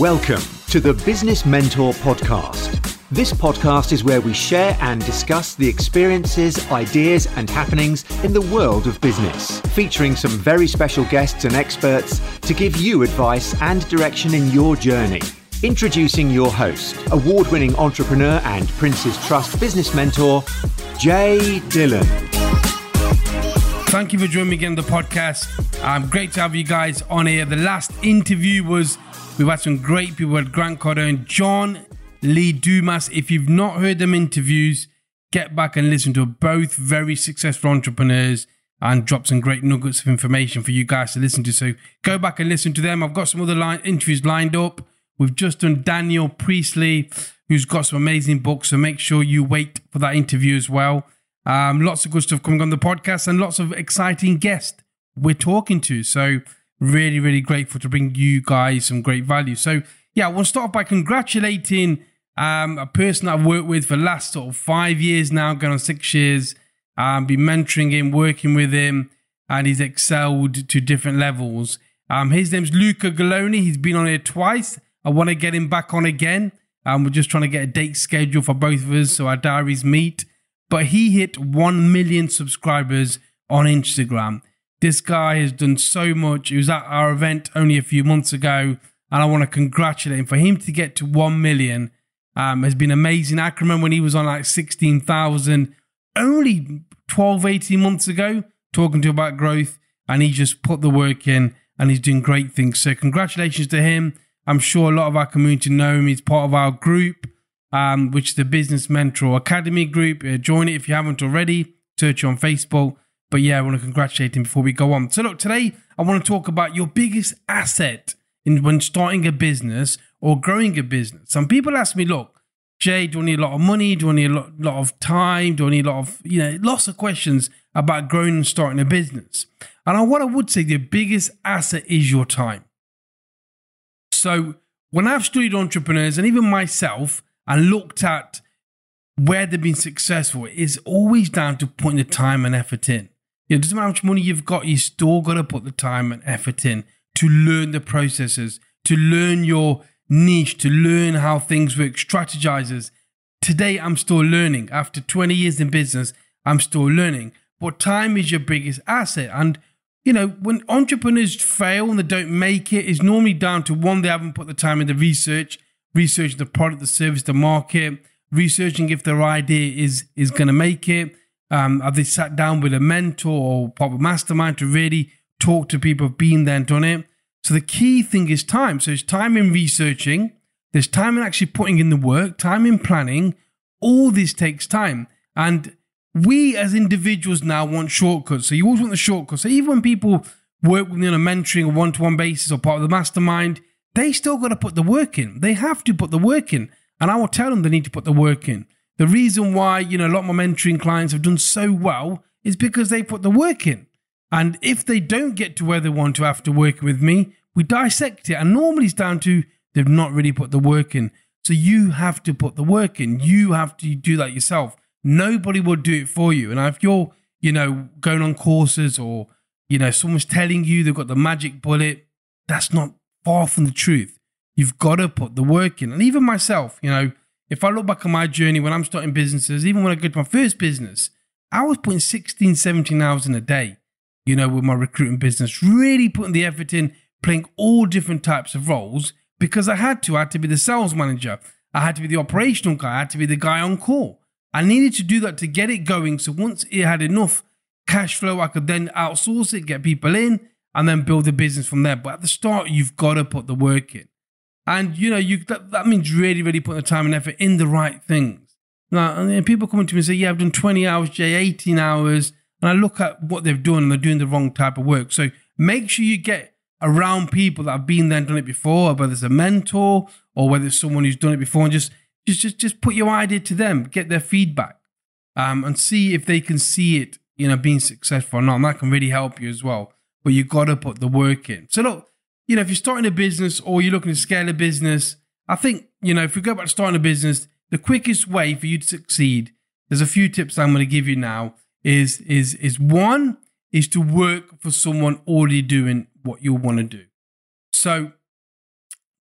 Welcome to the Business Mentor Podcast. This podcast is where we share and discuss the experiences, ideas, and happenings in the world of business, featuring some very special guests and experts to give you advice and direction in your journey. Introducing your host, award winning entrepreneur and Prince's Trust business mentor, Jay Dillon. Thank you for joining me again on the podcast. Um, great to have you guys on here. The last interview was We've had some great people at Grant Cardone, and John Lee Dumas. If you've not heard them interviews, get back and listen to both very successful entrepreneurs and drop some great nuggets of information for you guys to listen to. So go back and listen to them. I've got some other line, interviews lined up. We've just done Daniel Priestley, who's got some amazing books. So make sure you wait for that interview as well. Um, lots of good stuff coming on the podcast and lots of exciting guests we're talking to. So really, really grateful to bring you guys some great value. So, yeah, I want to start by congratulating um, a person I've worked with for the last sort of five years now, going on six years. Um, been mentoring him, working with him, and he's excelled to different levels. Um, his name's Luca Gallone. He's been on here twice. I want to get him back on again. Um, we're just trying to get a date schedule for both of us so our diaries meet. But he hit 1 million subscribers on Instagram. This guy has done so much. He was at our event only a few months ago, and I want to congratulate him for him to get to 1 million. Um, has been amazing. I can remember when he was on like 16,000 only 12, 18 months ago, talking to about growth, and he just put the work in and he's doing great things. So, congratulations to him. I'm sure a lot of our community know him. He's part of our group, um, which is the Business Mentor Academy group. Uh, join it if you haven't already. Search on Facebook. But yeah, I want to congratulate him before we go on. So look, today I want to talk about your biggest asset in when starting a business or growing a business. Some people ask me, look, Jay, do I need a lot of money? Do I need a lot, lot of time? Do I need a lot of, you know, lots of questions about growing and starting a business. And what I would say, the biggest asset is your time. So when I've studied entrepreneurs and even myself and looked at where they've been successful, it's always down to putting the time and effort in. It doesn't matter how much money you've got, you still got to put the time and effort in to learn the processes, to learn your niche, to learn how things work, strategizers. Today, I'm still learning. After 20 years in business, I'm still learning. But time is your biggest asset. And, you know, when entrepreneurs fail and they don't make it, it's normally down to one, they haven't put the time in the research, researching the product, the service, the market, researching if their idea is, is going to make it um, have they sat down with a mentor or a mastermind to really talk to people who've been there and done it? So the key thing is time. So it's time in researching, there's time in actually putting in the work, time in planning. All this takes time. And we as individuals now want shortcuts. So you always want the shortcuts. So even when people work with me on a mentoring or one-to-one basis or part of the mastermind, they still got to put the work in. They have to put the work in. And I will tell them they need to put the work in. The reason why, you know, a lot of my mentoring clients have done so well is because they put the work in. And if they don't get to where they want to after working with me, we dissect it. And normally it's down to they've not really put the work in. So you have to put the work in. You have to do that yourself. Nobody will do it for you. And if you're, you know, going on courses or, you know, someone's telling you they've got the magic bullet, that's not far from the truth. You've got to put the work in. And even myself, you know, if I look back on my journey when I'm starting businesses, even when I go to my first business, I was putting 16, 17 hours in a day, you know, with my recruiting business, really putting the effort in, playing all different types of roles because I had to. I had to be the sales manager. I had to be the operational guy. I had to be the guy on call. I needed to do that to get it going. So once it had enough cash flow, I could then outsource it, get people in, and then build the business from there. But at the start, you've got to put the work in. And you know, you that, that means really, really putting the time and effort in the right things. Now, and people coming to me and say, "Yeah, I've done 20 hours, Jay, 18 hours," and I look at what they've done and they're doing the wrong type of work. So make sure you get around people that have been there and done it before, whether it's a mentor or whether it's someone who's done it before, and just just just just put your idea to them, get their feedback, um, and see if they can see it, you know, being successful or not. And that can really help you as well. But you've got to put the work in. So look, you know, if you're starting a business or you're looking to scale a business, I think, you know, if we go back to starting a business, the quickest way for you to succeed, there's a few tips I'm going to give you now, is is is one is to work for someone already doing what you want to do. So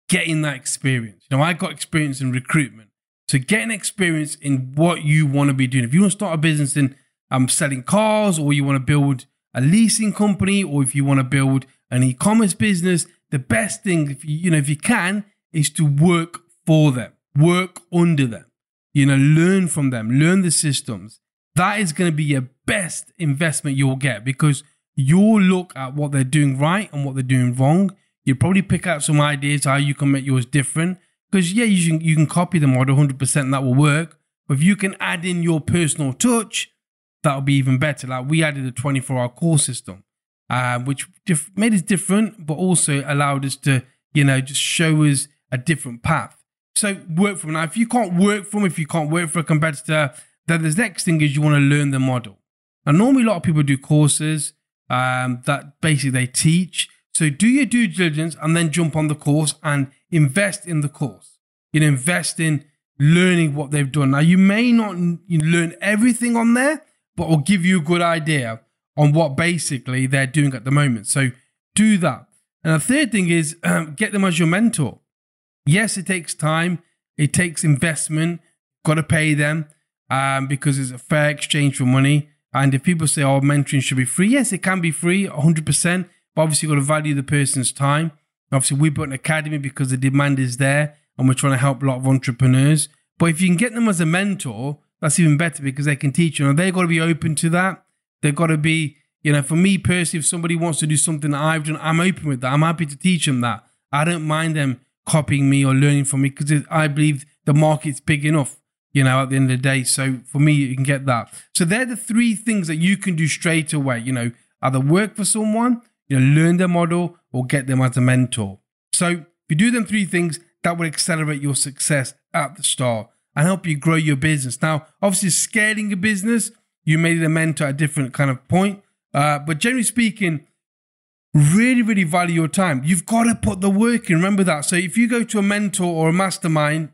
getting that experience. You know, I got experience in recruitment. So getting experience in what you want to be doing. If you want to start a business in um, selling cars or you want to build a leasing company or if you want to build an e-commerce business, the best thing, if you, you know, if you can, is to work for them, work under them, you know, learn from them, learn the systems. That is going to be your best investment you'll get because you'll look at what they're doing right and what they're doing wrong. You'll probably pick out some ideas how you can make yours different. Because yeah, you can you can copy the model 100% that will work. But if you can add in your personal touch, that'll be even better. Like we added a 24 hour call system, uh, which diff- made us different, but also allowed us to, you know, just show us a different path. So work from now. If you can't work from, if you can't work for a competitor, then the next thing is you want to learn the model. And normally a lot of people do courses um, that basically they teach. So do your due diligence and then jump on the course and invest in the course. You know, invest in learning what they've done. Now you may not learn everything on there, but will give you a good idea on what basically they're doing at the moment. So do that. And the third thing is um, get them as your mentor. Yes, it takes time, it takes investment, got to pay them um, because it's a fair exchange for money. And if people say, oh, mentoring should be free, yes, it can be free 100%, but obviously you've got to value the person's time. Obviously, we built an academy because the demand is there and we're trying to help a lot of entrepreneurs. But if you can get them as a mentor, that's even better because they can teach you. And they've got to be open to that. They've got to be, you know, for me personally, if somebody wants to do something that I've done, I'm open with that. I'm happy to teach them that. I don't mind them copying me or learning from me because I believe the market's big enough, you know, at the end of the day. So for me, you can get that. So they're the three things that you can do straight away, you know, either work for someone, you know, learn their model or get them as a mentor. So if you do them three things, that will accelerate your success at the start and help you grow your business. Now, obviously, scaling a business, you need a mentor at a different kind of point. Uh, but generally speaking, really, really value your time. You've got to put the work in. Remember that. So if you go to a mentor or a mastermind,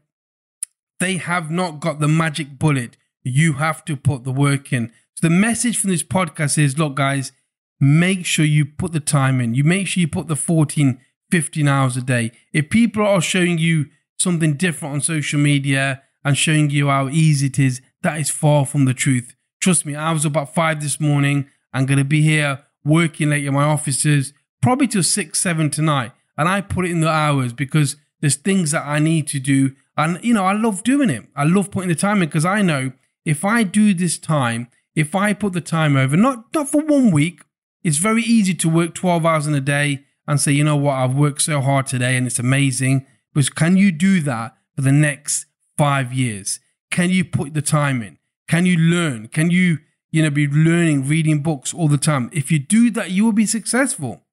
they have not got the magic bullet. You have to put the work in. So the message from this podcast is look, guys, make sure you put the time in. You make sure you put the 14, 15 hours a day. If people are showing you something different on social media, and showing you how easy it is, that is far from the truth. Trust me, I was about five this morning. I'm going to be here working late in my offices, probably till six, seven tonight. And I put it in the hours because there's things that I need to do. And, you know, I love doing it. I love putting the time in because I know if I do this time, if I put the time over, not, not for one week, it's very easy to work 12 hours in a day and say, you know what, I've worked so hard today and it's amazing. But can you do that for the next five years? Can you put the time in? Can you learn? Can you, you know, be learning, reading books all the time? If you do that, you will be successful.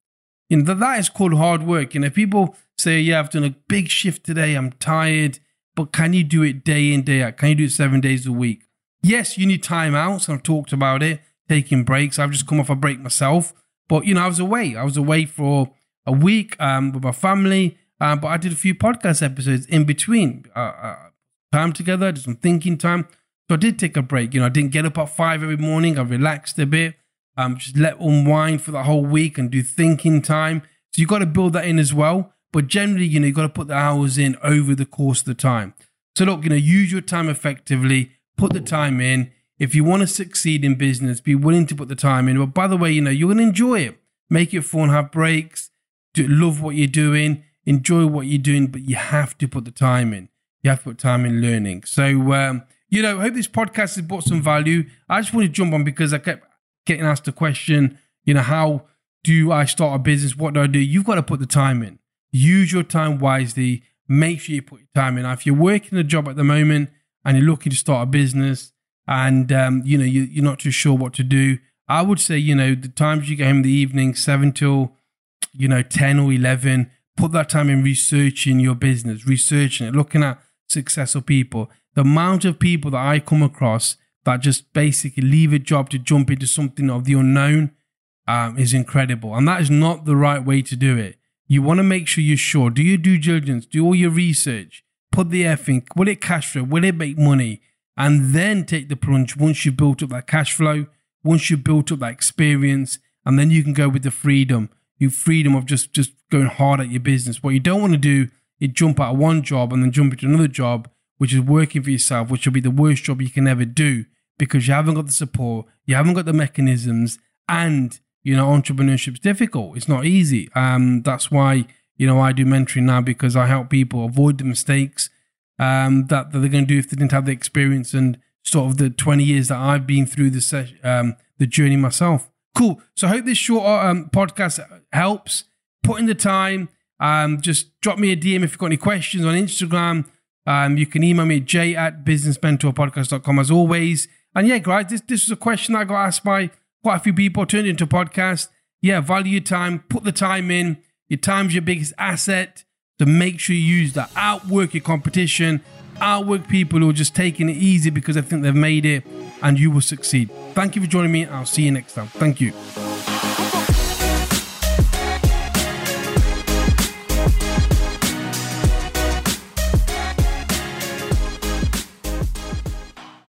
You know, that, that is called hard work. You know, people say, yeah, I've done a big shift today. I'm tired. But can you do it day in, day out? Can you do it seven days a week? Yes, you need time out. I've talked about it, taking breaks. I've just come off a break myself. But, you know, I was away. I was away for a week um, with my family. Um, but I did a few podcast episodes in between. Uh, uh, time together, did some thinking time. So I did take a break. You know, I didn't get up at five every morning. I relaxed a bit. Um, just let unwind for the whole week and do thinking time. So you got to build that in as well. But generally, you know, you've got to put the hours in over the course of the time. So look, you know, use your time effectively. Put the time in. If you want to succeed in business, be willing to put the time in. But by the way, you know, you're going to enjoy it. Make it fun. Have breaks. Do, love what you're doing. Enjoy what you're doing. But you have to put the time in you have to put time in learning. So, um, you know, I hope this podcast has brought some value. I just want to jump on because I kept getting asked the question, you know, how do I start a business? What do I do? You've got to put the time in. Use your time wisely. Make sure you put your time in. Now, if you're working a job at the moment and you're looking to start a business and, um, you know, you, you're not too sure what to do, I would say, you know, the times you get home in the evening, 7 till, you know, 10 or 11, put that time in researching your business, researching it, looking at successful people. The amount of people that I come across that just basically leave a job to jump into something of the unknown um, is incredible. And that is not the right way to do it. You want to make sure you're sure. Do your due diligence, do all your research, put the F in. Will it cash flow? Will it make money? And then take the plunge once you've built up that cash flow, once you've built up that experience, and then you can go with the freedom. You freedom of just just going hard at your business. What you don't want to do it jump out of one job and then jump into another job, which is working for yourself, which will be the worst job you can ever do because you haven't got the support, you haven't got the mechanisms, and you know entrepreneurship's difficult. It's not easy. Um, that's why you know I do mentoring now because I help people avoid the mistakes um, that, that they're going to do if they didn't have the experience and sort of the 20 years that I've been through the ses- um, the journey myself. Cool. So I hope this short um, podcast helps. Put in the time. Um, just drop me a DM if you've got any questions on Instagram. Um, you can email me at j at businessmentorpodcast.com as always. And yeah, guys, this, this was a question I got asked by quite a few people, turned into a podcast. Yeah, value your time, put the time in. Your time's your biggest asset. So make sure you use that. Outwork your competition, outwork people who are just taking it easy because they think they've made it, and you will succeed. Thank you for joining me. I'll see you next time. Thank you.